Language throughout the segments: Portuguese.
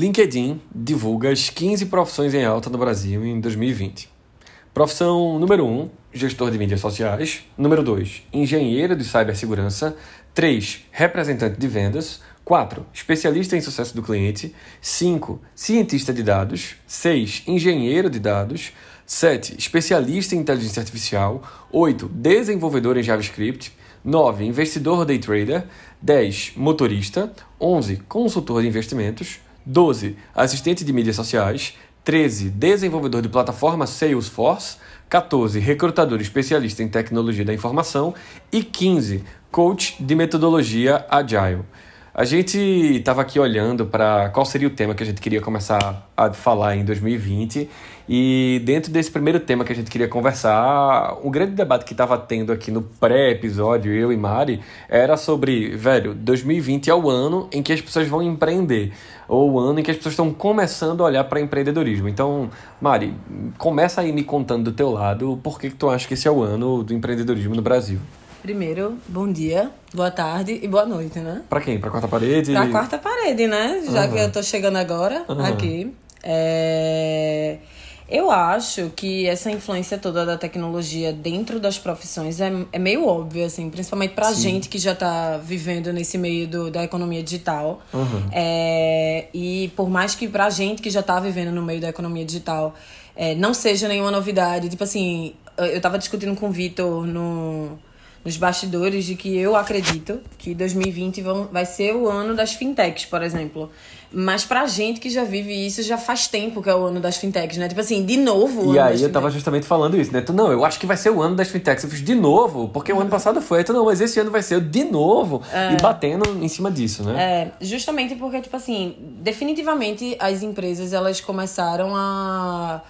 LinkedIn divulga as 15 profissões em alta no Brasil em 2020. Profissão número 1, gestor de mídias sociais. Número 2, engenheiro de cibersegurança. 3, representante de vendas. 4. Especialista em sucesso do cliente. 5. Cientista de dados. 6. Engenheiro de dados. 7. Especialista em inteligência artificial. 8. Desenvolvedor em JavaScript. 9. Investidor day trader. 10. Motorista. 11. Consultor de investimentos. 12. Assistente de mídias sociais. 13. Desenvolvedor de plataforma Salesforce. 14. Recrutador especialista em tecnologia da informação. E 15. Coach de metodologia Agile. A gente estava aqui olhando para qual seria o tema que a gente queria começar a falar em 2020 e dentro desse primeiro tema que a gente queria conversar, um grande debate que estava tendo aqui no pré-episódio, eu e Mari, era sobre, velho, 2020 é o ano em que as pessoas vão empreender, ou o ano em que as pessoas estão começando a olhar para empreendedorismo. Então, Mari, começa aí me contando do teu lado, por que, que tu acha que esse é o ano do empreendedorismo no Brasil? Primeiro, bom dia, boa tarde e boa noite, né? Pra quem? Pra quarta parede? Pra quarta parede, né? Já uhum. que eu tô chegando agora uhum. aqui. É... Eu acho que essa influência toda da tecnologia dentro das profissões é, é meio óbvia, assim, principalmente pra Sim. gente que já tá vivendo nesse meio do, da economia digital. Uhum. É... E por mais que pra gente que já tá vivendo no meio da economia digital é, não seja nenhuma novidade, tipo assim, eu tava discutindo com o Vitor no nos bastidores de que eu acredito que 2020 vão, vai ser o ano das fintechs, por exemplo. Mas pra gente que já vive isso, já faz tempo que é o ano das fintechs, né? Tipo assim, de novo. E aí eu tava justamente falando isso, né? Tu, não, eu acho que vai ser o ano das fintechs. Eu fiz de novo, porque o ano passado foi. Tu, não, mas esse ano vai ser de novo. É. E batendo em cima disso, né? É, justamente porque, tipo assim, definitivamente as empresas, elas começaram a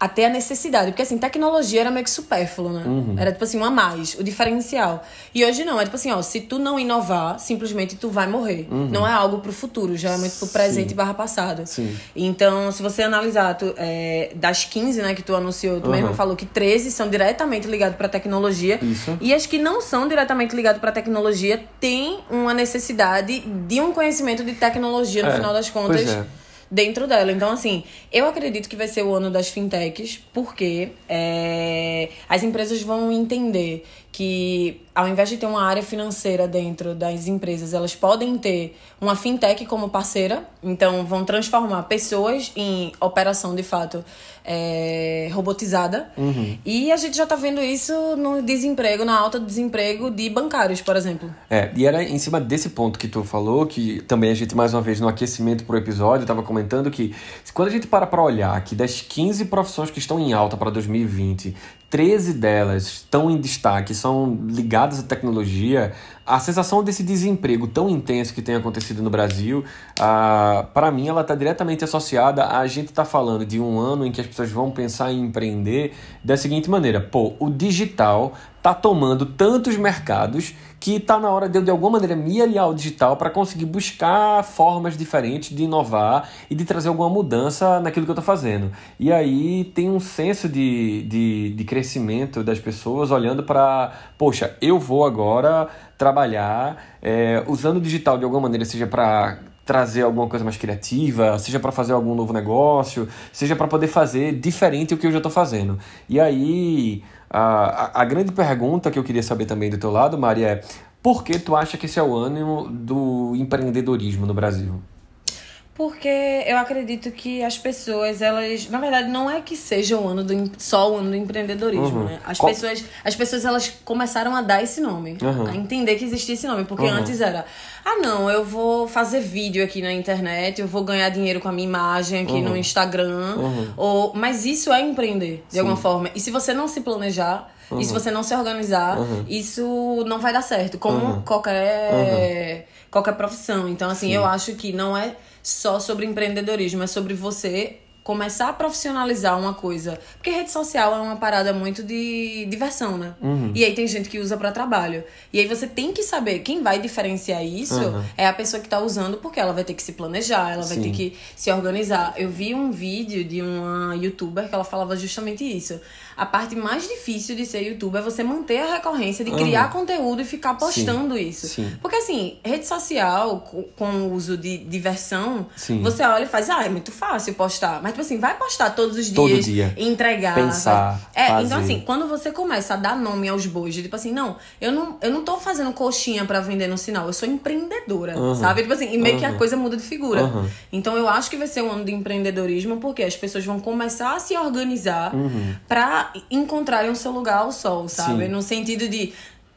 até a necessidade. Porque, assim, tecnologia era meio que supérfluo, né? Uhum. Era, tipo assim, um a mais, o diferencial. E hoje não, é tipo assim, ó, se tu não inovar, simplesmente tu vai morrer. Uhum. Não é algo pro futuro, já é muito pro presente Sim. barra passado. Sim. Então, se você analisar, tu, é, das 15, né, que tu anunciou, tu uhum. mesmo falou que 13 são diretamente ligados pra tecnologia. Isso. E as que não são diretamente ligadas pra tecnologia têm uma necessidade de um conhecimento de tecnologia, no é. final das contas. Pois é dentro dela. Então, assim, eu acredito que vai ser o ano das fintechs, porque é, as empresas vão entender que ao invés de ter uma área financeira dentro das empresas, elas podem ter uma fintech como parceira, então vão transformar pessoas em operação de fato é, robotizada. Uhum. E a gente já está vendo isso no desemprego, na alta do desemprego de bancários, por exemplo. É, e era em cima desse ponto que tu falou, que também a gente, mais uma vez, no aquecimento pro episódio, estava comentando que quando a gente para para olhar que das 15 profissões que estão em alta para 2020, 13 delas estão em destaque, são ligadas à tecnologia, a sensação desse desemprego tão intenso que tem acontecido no Brasil, ah, para mim, ela está diretamente associada a gente estar tá falando de um ano em que as pessoas vão pensar em empreender da seguinte maneira: pô, o digital está tomando tantos mercados que está na hora de eu, de alguma maneira, me aliar ao digital para conseguir buscar formas diferentes de inovar e de trazer alguma mudança naquilo que eu estou fazendo. E aí tem um senso de, de, de crescimento das pessoas olhando para, poxa, eu vou agora trabalhar é, usando o digital de alguma maneira, seja para trazer alguma coisa mais criativa, seja para fazer algum novo negócio, seja para poder fazer diferente o que eu já estou fazendo. E aí a, a, grande pergunta que eu queria saber também do teu lado, Maria, é por que tu acha que esse é o ano do empreendedorismo no Brasil? Porque eu acredito que as pessoas, elas. Na verdade, não é que seja o ano do, só o ano do empreendedorismo, uhum. né? As Qual... pessoas, as pessoas, elas começaram a dar esse nome. Uhum. A entender que existia esse nome. Porque uhum. antes era. Ah, não, eu vou fazer vídeo aqui na internet, eu vou ganhar dinheiro com a minha imagem aqui no Instagram. Ou, mas isso é empreender, de Sim. alguma forma. E se você não se planejar. E se você não se organizar, isso não vai dar certo. Como qualquer, qualquer profissão. Então, assim, Sim. eu acho que não é só sobre empreendedorismo, é sobre você começar a profissionalizar uma coisa. Porque rede social é uma parada muito de diversão, né? Uhum. E aí tem gente que usa para trabalho. E aí você tem que saber quem vai diferenciar isso Uhum. é a pessoa que tá usando, porque ela vai ter que se planejar, ela vai Sim. ter que se organizar. Eu vi um vídeo de uma youtuber que ela falava justamente isso. A parte mais difícil de ser youtuber é você manter a recorrência de criar conteúdo e ficar postando isso. Sim. Porque assim, rede social, co- com o uso de diversão, Sim. você olha e faz, ah, é muito fácil postar. Mas, tipo assim, vai postar todos os dias. Todo dia. Entregar. Pensar, vai- É, fazer. então assim, quando você começa a dar nome aos bois, tipo assim, não, eu não, eu não tô fazendo coxinha pra vender no sinal, eu sou empreendedora, Aham. sabe? Tipo assim, e meio que a coisa muda de figura. Então eu acho que vai ser um ano de empreendedorismo, porque as pessoas vão começar a se organizar Uhum. pra encontrarem o seu lugar ao sol, sabe? Sim. No sentido de.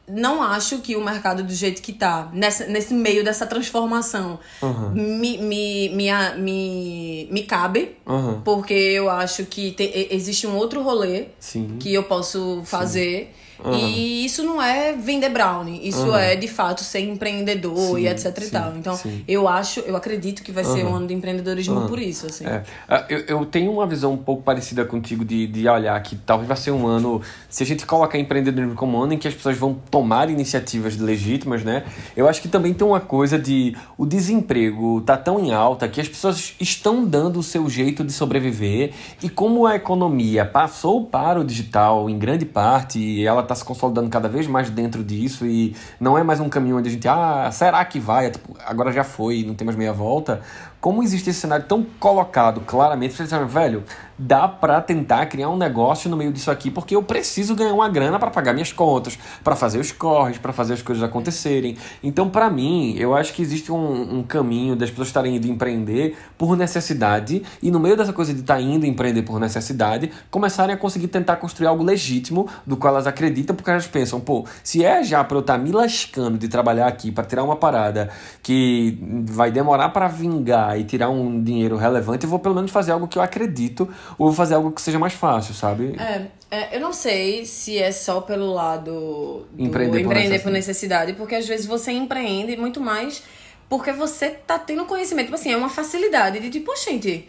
Não acho que o mercado do jeito que tá, nessa, nesse meio dessa transformação, Aham. me, me, me, me, me cabe. Aham. Porque eu acho que te- existe um outro rolê Sim. que eu posso fazer. Aham. E isso não é vender brownie, isso Aham. é de fato ser empreendedor Sim, e etc e sim, tal. Então, sim. eu acho, eu acredito que vai ser um ano de empreendedorismo por isso, assim. É. Ah, Eu, eu tenho uma visão um pouco parecida contigo de, de olhar que talvez vai ser um ano, se a gente colocar empreendedorismo como um ano em que as pessoas vão tomar iniciativas legítimas, né? Eu acho que também tem uma coisa de o desemprego tá tão em alta que as pessoas estão dando o seu jeito de sobreviver e como a economia passou para o digital em grande parte e ela está se consolidando cada vez mais dentro disso e não é mais um caminho onde a gente, ah, será que vai? É, tipo, agora já foi, não tem mais meia volta. Como existe esse cenário tão colocado claramente, você diz, velho, dá pra tentar criar um negócio no meio disso aqui, porque eu preciso ganhar uma grana para pagar minhas contas, para fazer os corres, para fazer as coisas acontecerem. Então, pra mim, eu acho que existe um, um caminho das pessoas estarem indo empreender por necessidade e no meio dessa coisa de estar indo empreender por necessidade, começarem a conseguir tentar construir algo legítimo do qual elas acreditam, porque elas pensam, pô, se é já pra eu estar me lascando de trabalhar aqui para tirar uma parada que vai demorar para vingar e tirar um dinheiro relevante, eu vou pelo menos fazer algo que eu acredito ou vou fazer algo que seja mais fácil, sabe? É, é, eu não sei se é só pelo lado do Empreender por empreender necessidade. por necessidade, porque às vezes você empreende muito mais porque você tá tendo conhecimento. Tipo assim, é uma facilidade de tipo, gente,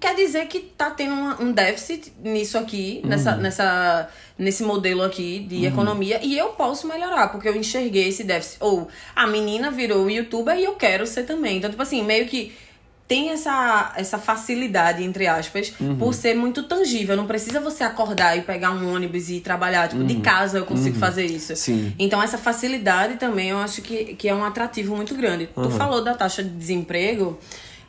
quer dizer que tá tendo uma- um déficit nisso aqui, nessa, Uhum. nessa, nesse modelo aqui de economia, e eu posso melhorar, porque eu enxerguei esse déficit. Ou a menina virou youtuber e eu quero ser também. Então, tipo assim, meio que tem essa, essa facilidade, entre aspas, Uhum. por ser muito tangível. Não precisa você acordar e pegar um ônibus e trabalhar. Tipo, de casa eu consigo fazer isso. Uhum. Sim. Então, essa facilidade também eu acho que, que é um atrativo muito grande. Uhum. Tu falou da taxa de desemprego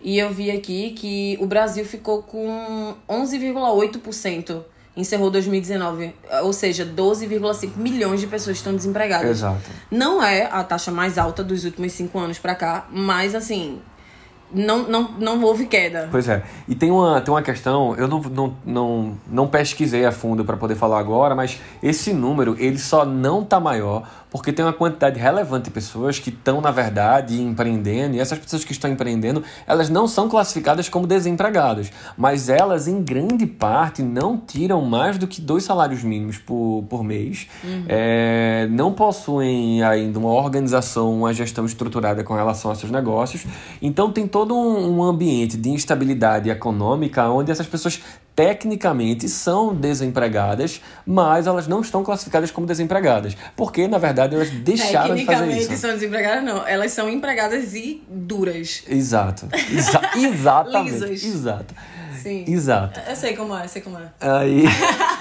e eu vi aqui que o Brasil ficou com 11,8%. Encerrou 2019. Ou seja, 12,5 milhões de pessoas estão desempregadas. Exato. Não é a taxa mais alta dos últimos cinco anos pra cá, mas assim, não, não, não houve queda. Pois é. E tem uma, tem uma questão, eu não, não, não, não pesquisei a fundo para poder falar agora, mas esse número ele só não tá maior porque tem uma quantidade relevante de pessoas que estão, na verdade, empreendendo, e essas pessoas que estão empreendendo, elas não são classificadas como desempregadas, mas elas, em grande parte, não tiram mais do que dois salários mínimos por, por mês, é, não possuem ainda uma organização, uma gestão estruturada com relação aos seus negócios, então tem todo um, um ambiente de instabilidade econômica onde essas pessoas tecnicamente são desempregadas, mas elas não estão classificadas como desempregadas, porque na verdade elas deixaram de fazer Tecnicamente isso. são desempregadas, não. Elas são empregadas e duras. Exato. Exa exatamente. Lisas. Exato. Sim. Exato. Eu sei como é, eu sei como é. Aí.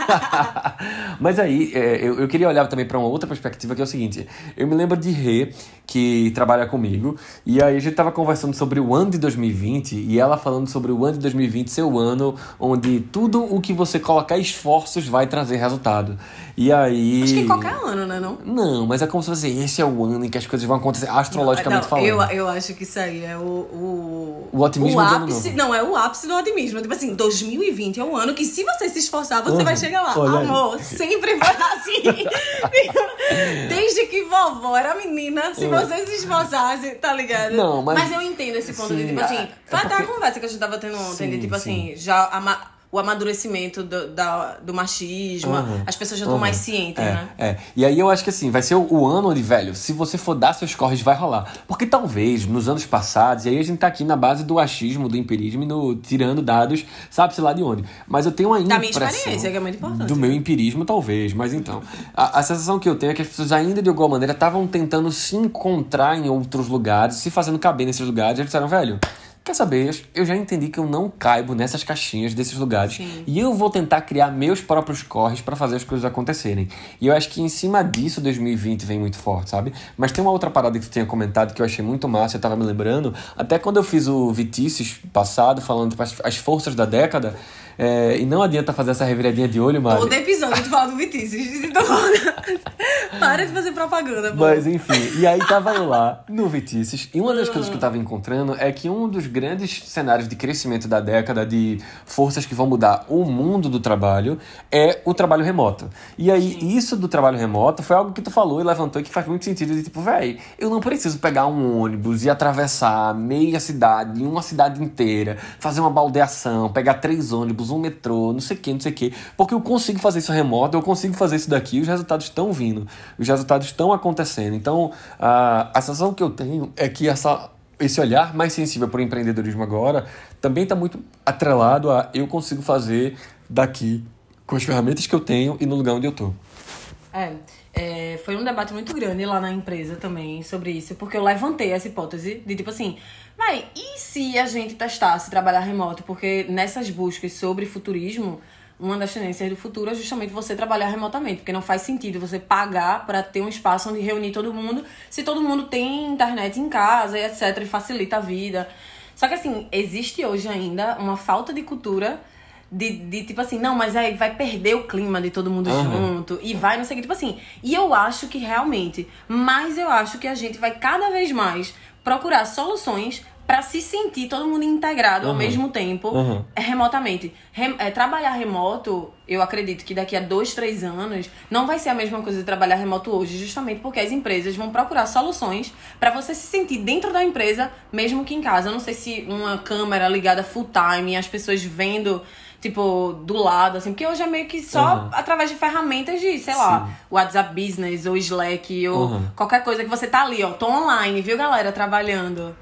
Mas aí, é, eu, eu queria olhar também para uma outra perspectiva, que é o seguinte: eu me lembro de Rê, que trabalha comigo, e aí a gente tava conversando sobre o ano de 2020, e ela falando sobre o ano de 2020 ser o ano onde tudo o que você colocar esforços vai trazer resultado. E aí. Acho que qualquer ano, né, não? Não, mas é como se fosse esse é o ano em que as coisas vão acontecer astrologicamente não, falando. eu, eu acho que isso aí é o. O, O otimismo o ápice. Não, é o ápice do otimismo. Tipo assim, 2020 é o ano que, se você se esforçar, você Uhum. vai chegar Olha aí. Amor, sempre foi assim. Desde que vovó era menina, se você se esforçasse, tá ligado? Não, mas- eu entendo esse ponto de, Sim, tipo ah, assim, é foi até a conversa que a gente tava tendo ontem, de Sim, tipo sim. assim, já a o amadurecimento do, da, do machismo, uhum. as pessoas já estão uhum. mais cientes, é, né? É. E aí eu acho que assim, vai ser o, o, ano onde, velho, se você for dar seus corres, vai rolar. Porque talvez, nos anos passados, e aí a gente tá aqui na base do achismo, do empirismo, no, tirando dados, sabe-se lá de onde. Mas eu tenho ainda. Da minha experiência, que é muito importante. Do meu empirismo, talvez. Mas então, a, a sensação que eu tenho é que as pessoas ainda, de alguma maneira, estavam tentando se encontrar em outros lugares, se fazendo caber nesses lugares. E eles disseram, velho Quer saber? Eu já entendi que eu não caibo nessas caixinhas desses lugares. Sim. E eu vou tentar criar meus próprios corres para fazer as coisas acontecerem. E eu acho que em cima disso 2020 vem muito forte, sabe? Mas tem uma outra parada que tu tinha comentado que eu achei muito massa, eu tava me lembrando. Até quando eu fiz o Vitices passado, falando tipo, as, as forças da década. É, e não adianta fazer essa reviradinha de olho, Mari. Todo episódio tu fala do Vitices. Então, para de fazer propaganda, pô. Mas enfim, e aí tava eu lá no Vitices. E uma das coisas que eu tava encontrando é que um dos grandes cenários de crescimento da década, de forças que vão mudar o mundo do trabalho, é o trabalho remoto. E aí, Sim. isso do trabalho remoto foi algo que tu falou e levantou e que faz muito sentido. De tipo, velho, eu não preciso pegar um ônibus e atravessar meia cidade, uma cidade inteira, fazer uma baldeação, pegar três ônibus ônibus, um metrô, não sei o que, não sei o que. Porque eu consigo fazer isso remoto, eu consigo fazer isso daqui, os resultados estão vindo, os resultados estão acontecendo. Então, a, a sensação que eu tenho é que essa, esse olhar mais sensível para o empreendedorismo agora também está muito atrelado a eu consigo fazer daqui com as ferramentas que eu tenho e no lugar onde eu estou. É, é, foi um debate muito grande lá na empresa também sobre isso, porque eu levantei essa hipótese de tipo assim, vai, e se a gente testasse trabalhar remoto? Porque nessas buscas sobre futurismo, uma das tendências do futuro é justamente você trabalhar remotamente, porque não faz sentido você pagar para ter um espaço onde reunir todo mundo, se todo mundo tem internet em casa e etc, e facilita a vida. Só que assim, existe hoje ainda uma falta de cultura de, de tipo assim, não, mas aí vai perder o clima de todo mundo uhum. junto e vai, não sei o que, tipo assim. E eu acho que realmente, mas eu acho que a gente vai cada vez mais procurar soluções para se sentir todo mundo integrado uhum. ao mesmo tempo, uhum. remotamente. Rem, é, trabalhar remoto, eu acredito que daqui a dois, três anos, não vai ser a mesma coisa de trabalhar remoto hoje, justamente porque as empresas vão procurar soluções para você se sentir dentro da empresa, mesmo que em casa. Eu não sei se uma câmera ligada full time, as pessoas vendo tipo, do lado, assim, porque hoje é meio que só uhum. através de ferramentas de, sei Sim. lá, WhatsApp Business ou Slack ou uhum. qualquer coisa que você tá ali, ó, tô online, viu, galera, trabalhando.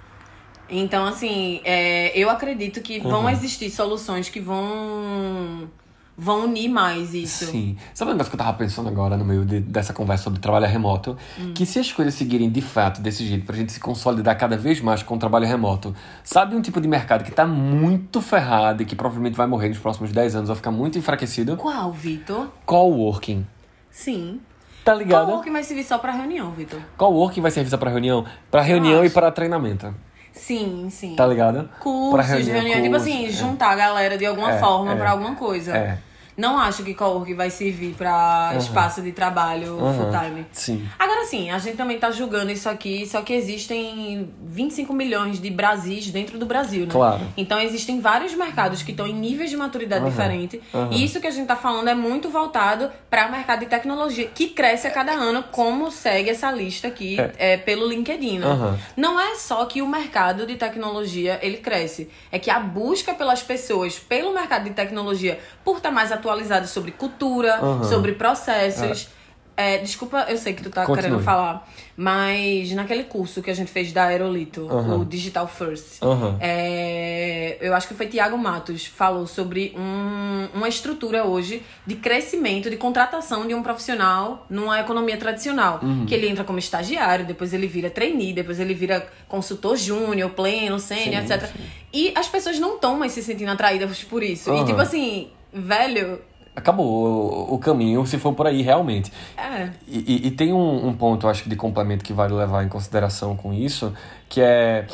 Então, assim, é, eu acredito que uhum. vão existir soluções que vão vão unir mais isso. Sim. Sabe um negócio que eu tava pensando agora no meio de, dessa conversa sobre trabalho remoto? Hum. Que se as coisas seguirem de fato desse jeito, pra gente se consolidar cada vez mais com o trabalho remoto, sabe um tipo de mercado que tá muito ferrado e que provavelmente vai morrer nos próximos 10 anos, vai ficar muito enfraquecido? Qual, Vitor? Coworking. Sim. Tá ligado? Coworking vai servir só pra reunião, Vitor. Coworking vai servir só pra reunião? Pra reunião e para treinamento. Sim, sim. Tá ligado? Cursos, pra reunião, reunião tipo assim, é. juntar a galera de alguma é, forma é, pra alguma coisa. É. Não acho que cowork vai servir para uhum. espaço de trabalho uhum. full time. Sim. Agora sim, a gente também tá julgando isso aqui, só que existem 25 milhões de Brasis dentro do Brasil, né? Claro. Então existem vários mercados que estão em níveis de maturidade uhum. diferente. E isso que a gente tá falando é muito voltado para o mercado de tecnologia, que cresce a cada ano, como segue essa lista aqui é. É, pelo LinkedIn. Né? Não é só que o mercado de tecnologia ele cresce, é que a busca pelas pessoas pelo mercado de tecnologia por estar tá mais atualizado atualizado sobre cultura, uhum. sobre processos. É. É, desculpa, eu sei que tu tá Continue. querendo falar, mas naquele curso que a gente fez da Aerolito, uhum. o Digital First, uhum. é, eu acho que foi Tiago Matos, falou sobre um, uma estrutura hoje de crescimento, de contratação de um profissional numa economia tradicional. Uhum. Que ele entra como estagiário, depois ele vira trainee, depois ele vira consultor júnior, pleno, sênior, etc. Sim. E as pessoas não estão mais se sentindo atraídas por isso. E tipo assim, velho. Acabou o, caminho se for por aí, realmente. É. E, e, tem um, um ponto, acho que, de complemento que vale levar em consideração com isso, que é.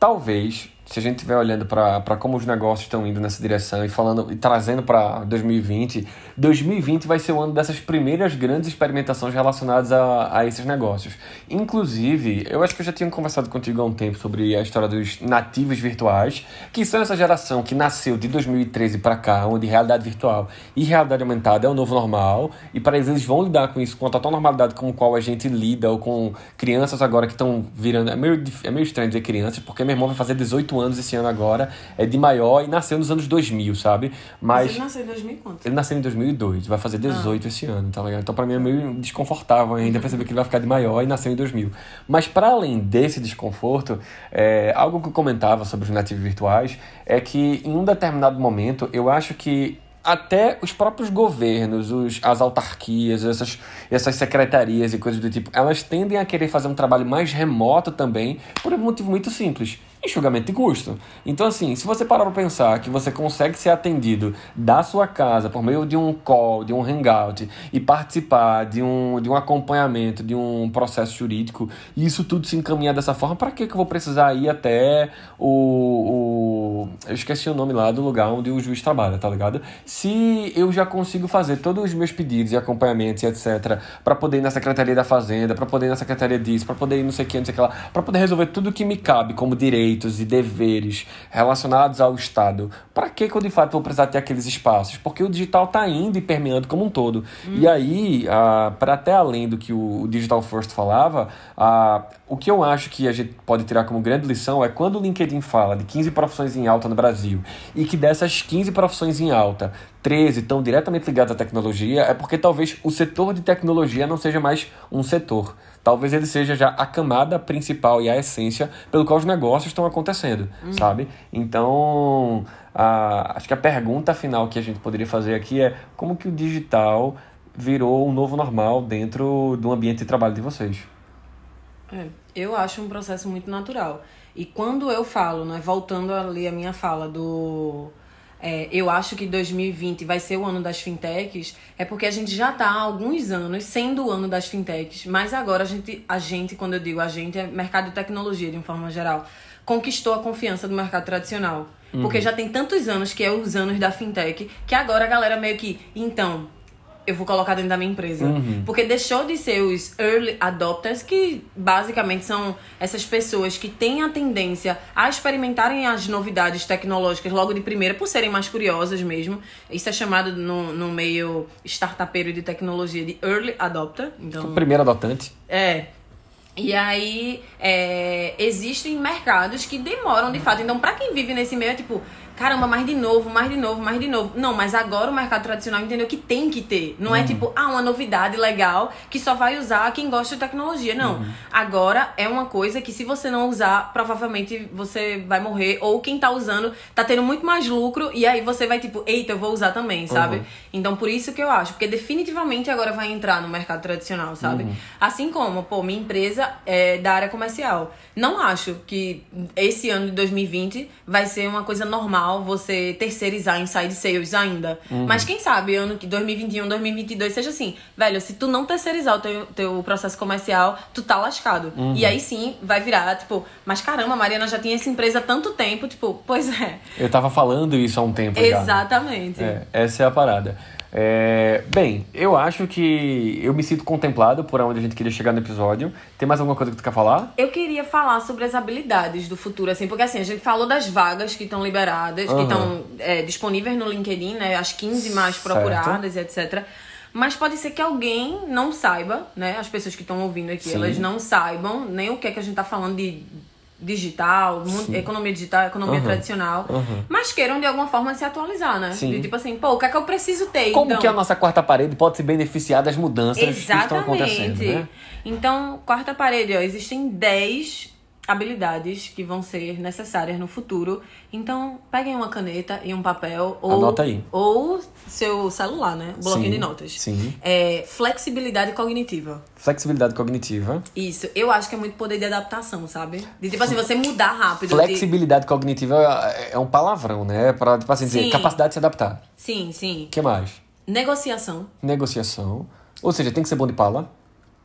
Talvez se a gente estiver olhando para como os negócios estão indo nessa direção e falando e trazendo para 2020, 2020 vai ser o ano dessas primeiras grandes experimentações relacionadas a, a esses negócios. Inclusive, eu acho que eu já tinha conversado contigo há um tempo sobre a história dos nativos virtuais, que são essa geração que nasceu de 2013 para cá, onde realidade virtual e realidade aumentada é o novo normal, e para eles eles vão lidar com isso com a total normalidade com a qual a gente lida, ou com crianças agora que estão virando. É meio, é meio estranho dizer crianças, porque meu irmão vai fazer 18 anos 18 anos esse ano agora, é de maior e nasceu nos anos 2000, sabe? Mas. Mas ele nasceu em 2000 quanto? Ele nasceu em 2002, vai fazer 18 Ah. esse ano, tá ligado? Então pra mim é meio desconfortável ainda perceber que ele vai ficar de maior e nasceu em 2000. Mas para além desse desconforto, é, algo que eu comentava sobre os nativos virtuais é que em um determinado momento eu acho que até os próprios governos, os, as autarquias, essas, essas secretarias e coisas do tipo, elas tendem a querer fazer um trabalho mais remoto também, por um motivo muito simples. Enxugamento de custo. Então, assim, se você parar para pensar que você consegue ser atendido da sua casa por meio de um call, de um hangout e participar de um, de um acompanhamento, de um processo jurídico, e isso tudo se encaminhar dessa forma, para que, que eu vou precisar ir até o, o. Eu esqueci o nome lá do lugar onde o juiz trabalha, tá ligado? Se eu já consigo fazer todos os meus pedidos e acompanhamentos e etc., para poder ir na Secretaria da Fazenda, para poder ir na Secretaria disso, para poder ir não sei o que, não sei o que lá, para poder resolver tudo que me cabe como direitos e deveres relacionados ao Estado, para que, que eu de fato vou precisar ter aqueles espaços? Porque o digital está indo e permeando como um todo. E aí, para até além do que o, o Digital First falava, ah, o que eu acho que a gente pode tirar como grande lição é quando o LinkedIn fala de 15 profissões em alta no Brasil e que dessas 15 profissões em alta, 13 estão diretamente ligadas à tecnologia, é porque talvez o setor de tecnologia não seja mais um setor. Talvez ele seja já a camada principal e a essência pelo qual os negócios estão acontecendo, sabe? Então, a, acho que a pergunta final que a gente poderia fazer aqui é como que o digital virou um novo normal dentro do ambiente de trabalho de vocês? É, eu acho um processo muito natural. E quando eu falo, né, voltando ali a minha fala do. É, eu acho que 2020 vai ser o ano das fintechs, é porque a gente já está há alguns anos sendo o ano das fintechs, mas agora a gente, a gente, quando eu digo a gente, é mercado de tecnologia de uma forma geral, conquistou a confiança do mercado tradicional. Porque já tem tantos anos que é os anos da fintech, que agora a galera meio que, então, eu vou colocar dentro da minha empresa. Porque deixou de ser os early adopters, que basicamente são essas pessoas que têm a tendência a experimentarem as novidades tecnológicas logo de primeira, por serem mais curiosas mesmo. Isso é chamado no, no meio startupeiro de tecnologia de early adopter. Então, primeiro adotante. é. E aí, é, existem mercados que demoram de fato. Então, pra quem vive nesse meio, é tipo, caramba, mais de novo, mais de novo, mais de novo. Não, mas agora o mercado tradicional entendeu que tem que ter. Não é tipo, ah, uma novidade legal que só vai usar quem gosta de tecnologia. Não. Agora é uma coisa que se você não usar, provavelmente você vai morrer. Ou quem tá usando tá tendo muito mais lucro. E aí você vai tipo, eita, eu vou usar também, sabe? Uhum. Então, por isso que eu acho. Porque definitivamente agora vai entrar no mercado tradicional, sabe? Assim como, pô, minha empresa é da área comercial. Não acho que esse ano de 2020 vai ser uma coisa normal você terceirizar inside sales ainda. Mas quem sabe ano que 2021, 2022 seja assim, velho, se tu não terceirizar o teu, teu processo comercial, tu tá lascado. E aí sim vai virar, tipo, mas caramba, a Mariana já tinha essa empresa há tanto tempo, tipo, pois é. Eu tava falando isso há um tempo já. né? Exatamente. É, essa é a parada. É, bem, eu acho que eu me sinto contemplado por onde a gente queria chegar no episódio. Tem mais alguma coisa que tu quer falar? Eu queria falar sobre as habilidades do futuro, assim, porque assim, a gente falou das vagas que estão liberadas, que Aham. estão é, disponíveis no LinkedIn, né? As 15 mais Certo. procuradas, etc. Mas pode ser que alguém não saiba, né? As pessoas que estão ouvindo aqui, Sim. elas não saibam nem o que é que a gente tá falando de digital, Sim. economia digital, economia Aham. tradicional, Aham. mas queiram de alguma forma se atualizar, né? Sim. De tipo assim, pô, o que é que eu preciso ter? Como então? que a nossa quarta parede pode se beneficiar das mudanças que estão acontecendo, Exatamente. né? Então, quarta parede, ó, existem 10 habilidades que vão ser necessárias no futuro. Então, peguem uma caneta e um papel ou Anota aí. ou seu celular, né? Bloquinho Sim, de notas. sim. É, flexibilidade cognitiva. Flexibilidade cognitiva. Isso, eu acho que é muito poder de adaptação, sabe? De tipo assim, você mudar rápido. de- Flexibilidade cognitiva é um palavrão, né? Pra, tipo assim, dizer, capacidade de se adaptar. Sim, sim. O que mais? Negociação. Negociação. Ou seja, tem que ser bom de pala.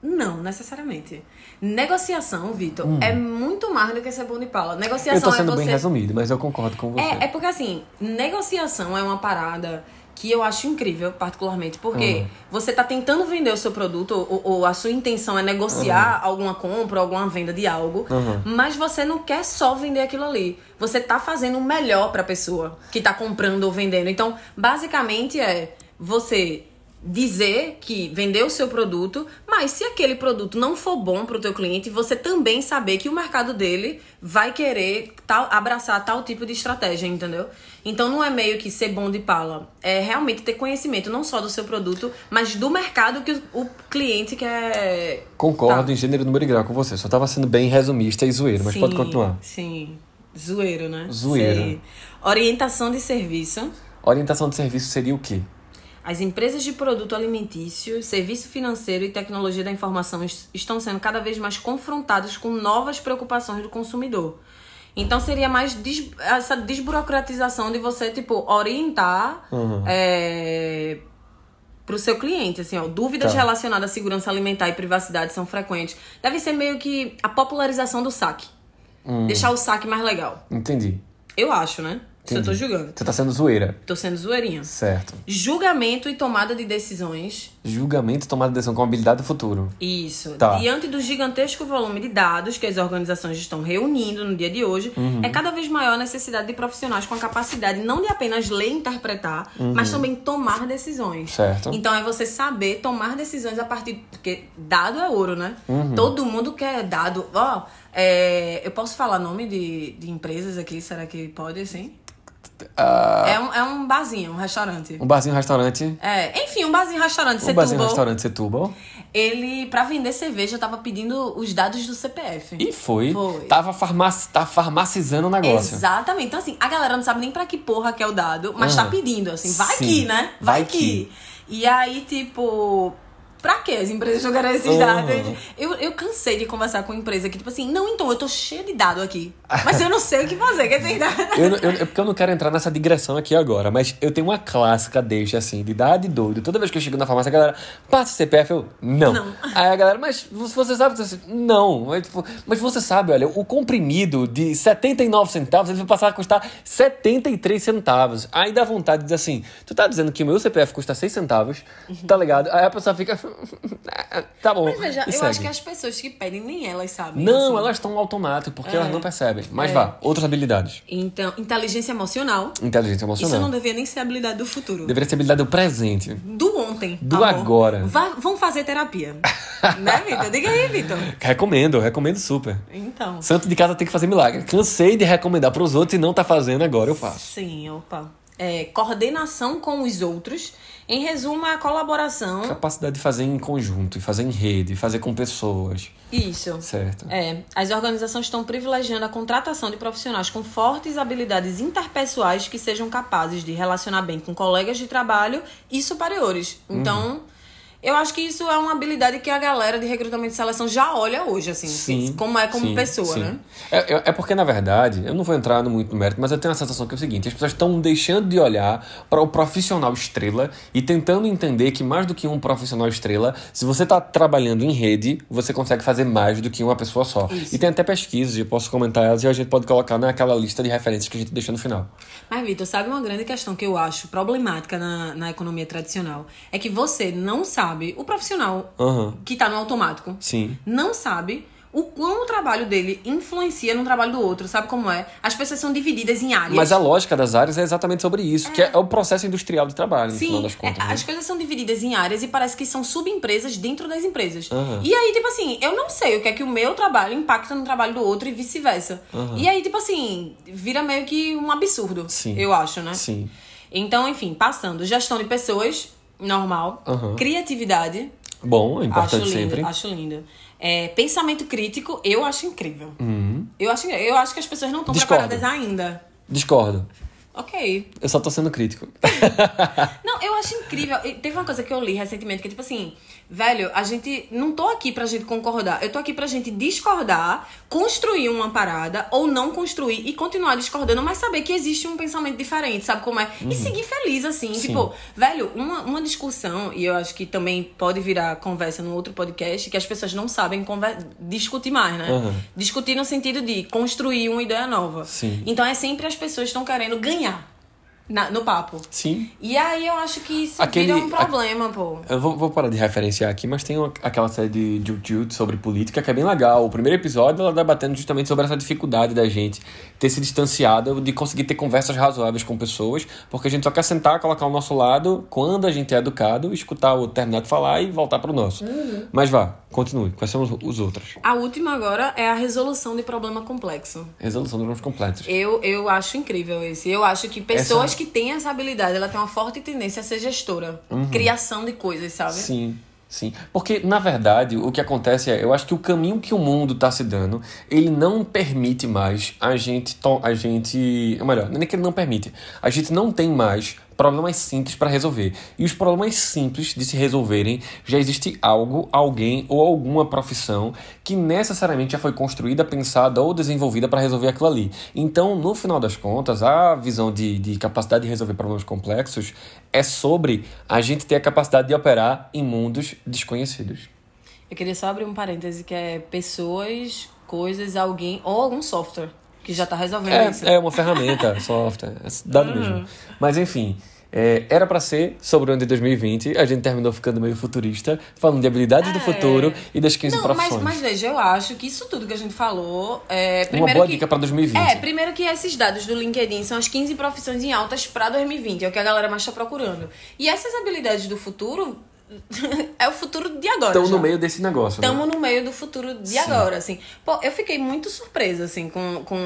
Não, necessariamente. Negociação, Vitor, é muito mais do que ser bom de pala. Negociação Hum. eu tô sendo é você... bem resumido, mas eu concordo com você. É, é porque assim, negociação é uma parada que eu acho incrível, particularmente, porque Uhum. você tá tentando vender o seu produto, ou, ou a sua intenção é negociar alguma compra, alguma venda de algo, Uhum. mas você não quer só vender aquilo ali. Você tá fazendo o melhor pra pessoa que tá comprando ou vendendo. Então, basicamente é você dizer que vender o seu produto, mas se aquele produto não for bom para o teu cliente, você também saber que o mercado dele vai querer tal, abraçar tal tipo de estratégia, entendeu? Então não é meio que ser bom de pala, é realmente ter conhecimento não só do seu produto, mas do mercado que o, o cliente quer. Concordo tá. em gênero, número e grau com você. Só estava sendo bem resumista e zoeiro, mas sim, pode continuar. Sim, zoeiro, né? Zoeiro. Sim. Orientação de serviço. Orientação de serviço seria o quê? As empresas de produto alimentício, serviço financeiro e tecnologia da informação estão sendo cada vez mais confrontadas com novas preocupações do consumidor. Então seria mais des essa desburocratização de você, tipo, orientar uhum. é, pro seu cliente, assim, ó. Dúvidas tá. relacionadas à segurança alimentar e privacidade são frequentes. Deve ser meio que a popularização do saque. Hum. Deixar o saque mais legal. Entendi. Eu acho, né? Entendi. eu tô julgando. Você tá sendo zoeira. Tô sendo zoeirinha. Certo. Julgamento e tomada de decisões. Julgamento e tomada de decisão com habilidade do futuro. Isso. Tá. Diante do gigantesco volume de dados que as organizações estão reunindo no dia de hoje, uhum. é cada vez maior a necessidade de profissionais com a capacidade não de apenas ler e interpretar, uhum. mas também tomar decisões. Certo. Então é você saber tomar decisões a partir. Porque dado é ouro, né? Uhum. Todo mundo quer dado. Ó, oh, é... eu posso falar nome de, de empresas aqui? Será que pode, assim? Uh... É, um, é um barzinho, um restaurante. Um barzinho, um restaurante. É, enfim, um barzinho, restaurante. Um barzinho, restaurante Setúbal. Ele, pra vender cerveja, tava pedindo os dados do CPF. E foi. Foi. Tava, farmaci... tava farmacizando o negócio. Exatamente. Então, assim, a galera não sabe nem pra que porra que é o dado, mas uhum. tá pedindo, assim, vai Sim. que, né? Vai, vai que. que. E aí, tipo, Pra que as empresas jogaram esses uhum. dados? Eu, eu cansei de conversar com empresa que, tipo assim, não, então, eu tô cheia de dado aqui. Mas eu não sei o que fazer, quer dizer, eu, eu, eu, Porque eu não quero entrar nessa digressão aqui agora, mas eu tenho uma clássica deixa assim, de dar de doido. Toda vez que eu chego na farmácia, a galera, passa o CPF, eu, não. não. Aí a galera, mas você sabe, não. Mas, tipo, mas você sabe, olha, o comprimido de 79 centavos, ele vai passar a custar 73 centavos. Aí dá vontade de dizer assim, tu tá dizendo que o meu CPF custa 6 centavos, tá ligado? Aí a pessoa fica, tá bom. Mas veja, eu segue. acho que as pessoas que pedem nem elas sabem. Não, assim. elas estão automático, porque é. elas não percebem. Mas é. vá, outras habilidades. Então, inteligência emocional. Inteligência emocional. Isso não deveria nem ser habilidade do futuro. Deveria ser habilidade do presente. Do ontem. Do amor. agora. Vá, vão fazer terapia. né, Vitor? Diga aí, Vitor. Recomendo, recomendo super. Então. Santo de casa tem que fazer milagre. Cansei de recomendar para os outros e não tá fazendo, agora eu faço. Sim, opa. É, coordenação com os outros em resumo, a colaboração. Capacidade de fazer em conjunto, fazer em rede, fazer com pessoas. Isso. Certo. É. As organizações estão privilegiando a contratação de profissionais com fortes habilidades interpessoais que sejam capazes de relacionar bem com colegas de trabalho e superiores. Então. Uhum eu acho que isso é uma habilidade que a galera de recrutamento e seleção já olha hoje, assim, sim, como é como sim, pessoa, sim. né? É, é, porque, na verdade, eu não vou entrar no muito mérito, mas eu tenho a sensação que é o seguinte: as pessoas estão deixando de olhar para o profissional estrela e tentando entender que mais do que um profissional estrela, se você está trabalhando em rede, você consegue fazer mais do que uma pessoa só. Isso. E tem até pesquisas, eu posso comentar elas e a gente pode colocar naquela lista de referências que a gente deixa no final. Mas, Vitor, sabe uma grande questão que eu acho problemática na, na economia tradicional? É que você não sabe o profissional uhum. que tá no automático, Sim. não sabe o quão o trabalho dele influencia no trabalho do outro, sabe como é? As pessoas são divididas em áreas. Mas a lógica das áreas é exatamente sobre isso, é. que é o processo industrial de trabalho, no Sim, final das contas. É, né? As coisas são divididas em áreas e parece que são subempresas dentro das empresas. Uhum. E aí, tipo assim, eu não sei o que é que o meu trabalho impacta no trabalho do outro e vice-versa. Uhum. E aí, tipo assim, vira meio que um absurdo, Sim. eu acho, né? Sim. Então, enfim, passando. Gestão de pessoas, normal. Uhum. Criatividade. Bom, importante acho lindo, sempre. Acho lindo. É, pensamento crítico, eu acho incrível. Uhum. Eu, acho, eu acho que as pessoas não estão preparadas ainda. Discordo. Ok. Eu só tô sendo crítico. não, eu acho incrível. Teve uma coisa que eu li recentemente que é tipo assim, velho, a gente não tô aqui pra gente concordar. Eu tô aqui pra gente discordar, construir uma parada ou não construir e continuar discordando, mas saber que existe um pensamento diferente, sabe como é? Uhum. E seguir feliz assim, Sim. tipo, velho, uma, uma discussão, e eu acho que também pode virar conversa no outro podcast, que as pessoas não sabem discutir mais, né? Uhum. Discutir no sentido de construir uma ideia nova. Sim. Então é sempre as pessoas estão querendo ganhar ganhar. Na- no papo. Sim. E aí eu acho que isso Aquele- vira um problema, pô. Eu vou, vou parar de referenciar aqui, mas tem uma- aquela série de Jujutsu sobre política que é bem legal. O primeiro episódio ela debatendo justamente sobre essa dificuldade da gente ter se distanciado, de conseguir ter conversas razoáveis com pessoas, porque a gente só quer sentar, colocar o nosso lado quando a gente é educado, escutar o terminar de falar e voltar pro nosso. Mas vá, continue. Quais são os, os outros? A última agora é a resolução de problema complexo. Resolução dos problemas completos. Eu, eu acho incrível esse. Eu acho que pessoas que têm essa habilidade, ela tem uma forte tendência a ser gestora. Criação de coisas, sabe? Sim, sim. Porque, na verdade, o que acontece é, eu acho que o caminho que o mundo está se dando, ele não permite mais a gente. A gente. Ou melhor, é nem que ele não permite. A gente não tem mais problemas simples para resolver. E os problemas simples de se resolverem, já existe algo, alguém ou alguma profissão que necessariamente já foi construída, pensada ou desenvolvida para resolver aquilo ali. Então, no final das contas, a visão de, de capacidade de resolver problemas complexos é sobre a gente ter a capacidade de operar em mundos desconhecidos. Eu queria só abrir um parêntese que é pessoas, coisas, alguém ou algum software que já tá resolvendo isso. É, é uma ferramenta, software, é dado mesmo. Mas enfim, é, era para ser sobre o ano de 2020, a gente terminou ficando meio futurista, falando de habilidades do É. futuro e das 15 Não, mas, profissões. mas veja, eu acho que isso tudo que a gente falou é. uma boa que, dica para 2020. É, primeiro que esses dados do LinkedIn são as 15 profissões em altas pra 2020, é o que a galera mais tá procurando. E essas habilidades do futuro é o futuro de agora. Já. no meio desse negócio, né? Estamos no meio do futuro de Sim. agora, assim. Pô, eu fiquei muito surpresa, assim, com, com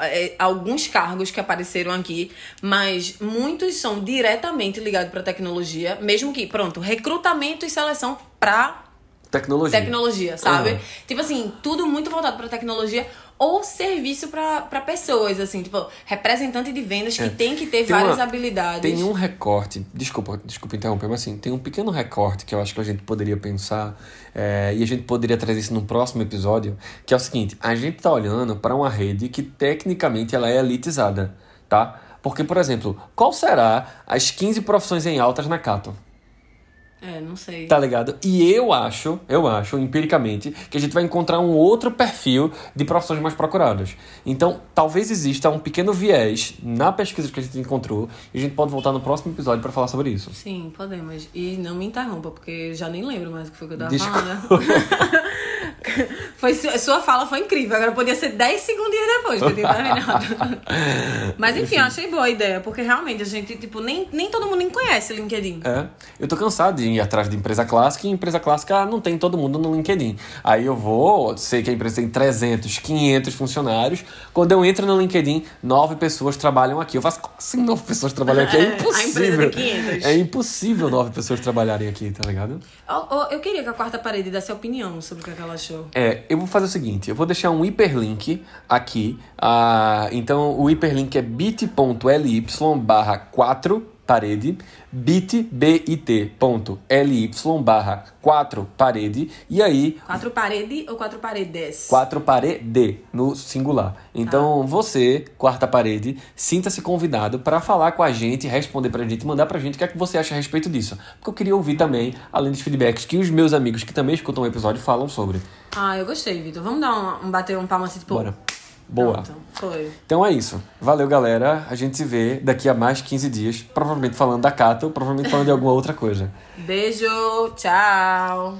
é, alguns cargos que apareceram aqui, mas muitos são diretamente ligados pra tecnologia, mesmo que, pronto, recrutamento e seleção pra Tecnologia. tecnologia, sabe? Aham. Tipo assim, tudo muito voltado pra tecnologia ou serviço pra pessoas, assim, tipo, representante de vendas que tem que ter É. Tem várias uma- habilidades. Tem um recorte, desculpa, desculpa interromper, mas assim, tem um pequeno recorte que eu acho que a gente poderia pensar é, e a gente poderia trazer isso num próximo episódio, que é o seguinte, a gente tá olhando para uma rede que tecnicamente ela é elitizada, tá? Porque, por exemplo, qual será as 15 profissões em altas na Cato? É, não sei. Tá ligado? E eu acho, eu acho, empiricamente, que a gente vai encontrar um outro perfil de profissões mais procuradas. Então, talvez exista um pequeno viés na pesquisa que a gente encontrou e a gente pode voltar no próximo episódio para falar sobre isso. Sim, podemos. E não me interrompa, porque eu já nem lembro mais o que foi que eu tava Desculpa. falando. foi, su- sua fala foi incrível. Agora podia ser 10 segundinhos depois que eu tinha terminado. Mas enfim, eu achei boa a ideia, porque realmente a gente, tipo, nem, nem todo mundo nem conhece o LinkedIn. É, eu tô cansado de ir atrás de empresa clássica e empresa clássica não tem todo mundo no LinkedIn. Aí eu vou, sei que a empresa tem 300, 500 funcionários. Quando eu entro no LinkedIn, nove pessoas trabalham aqui. Eu faço, como assim nove pessoas trabalham aqui? É a empresa impossível. tem 500. É impossível nove pessoas trabalharem aqui, tá ligado? Ó, Eu queria que a quarta parede desse opinião sobre o que, é que ela achou. É, eu vou fazer o seguinte, eu vou deixar um hiperlink aqui. Ah, então o hiperlink é bit.ly barra 4 parede, bit, bit.ly barra 4 parede, e aí Quatro parede ou quatro paredes? quatro parede no singular. Então você, quarta parede, sinta-se convidado para falar com a gente, responder pra gente, mandar pra gente o que é que você acha a respeito disso. Porque eu queria ouvir também, além dos feedbacks que os meus amigos que também escutam o episódio falam sobre. Ah, eu gostei, Vitor. Vamos dar um, um bater um palmo assim, tipo... Bora. Boa. Pronto, foi. Então é isso. Valeu, galera. A gente se vê daqui a mais 15 dias. Provavelmente falando da Cato, provavelmente falando de alguma outra coisa. Beijo, tchau.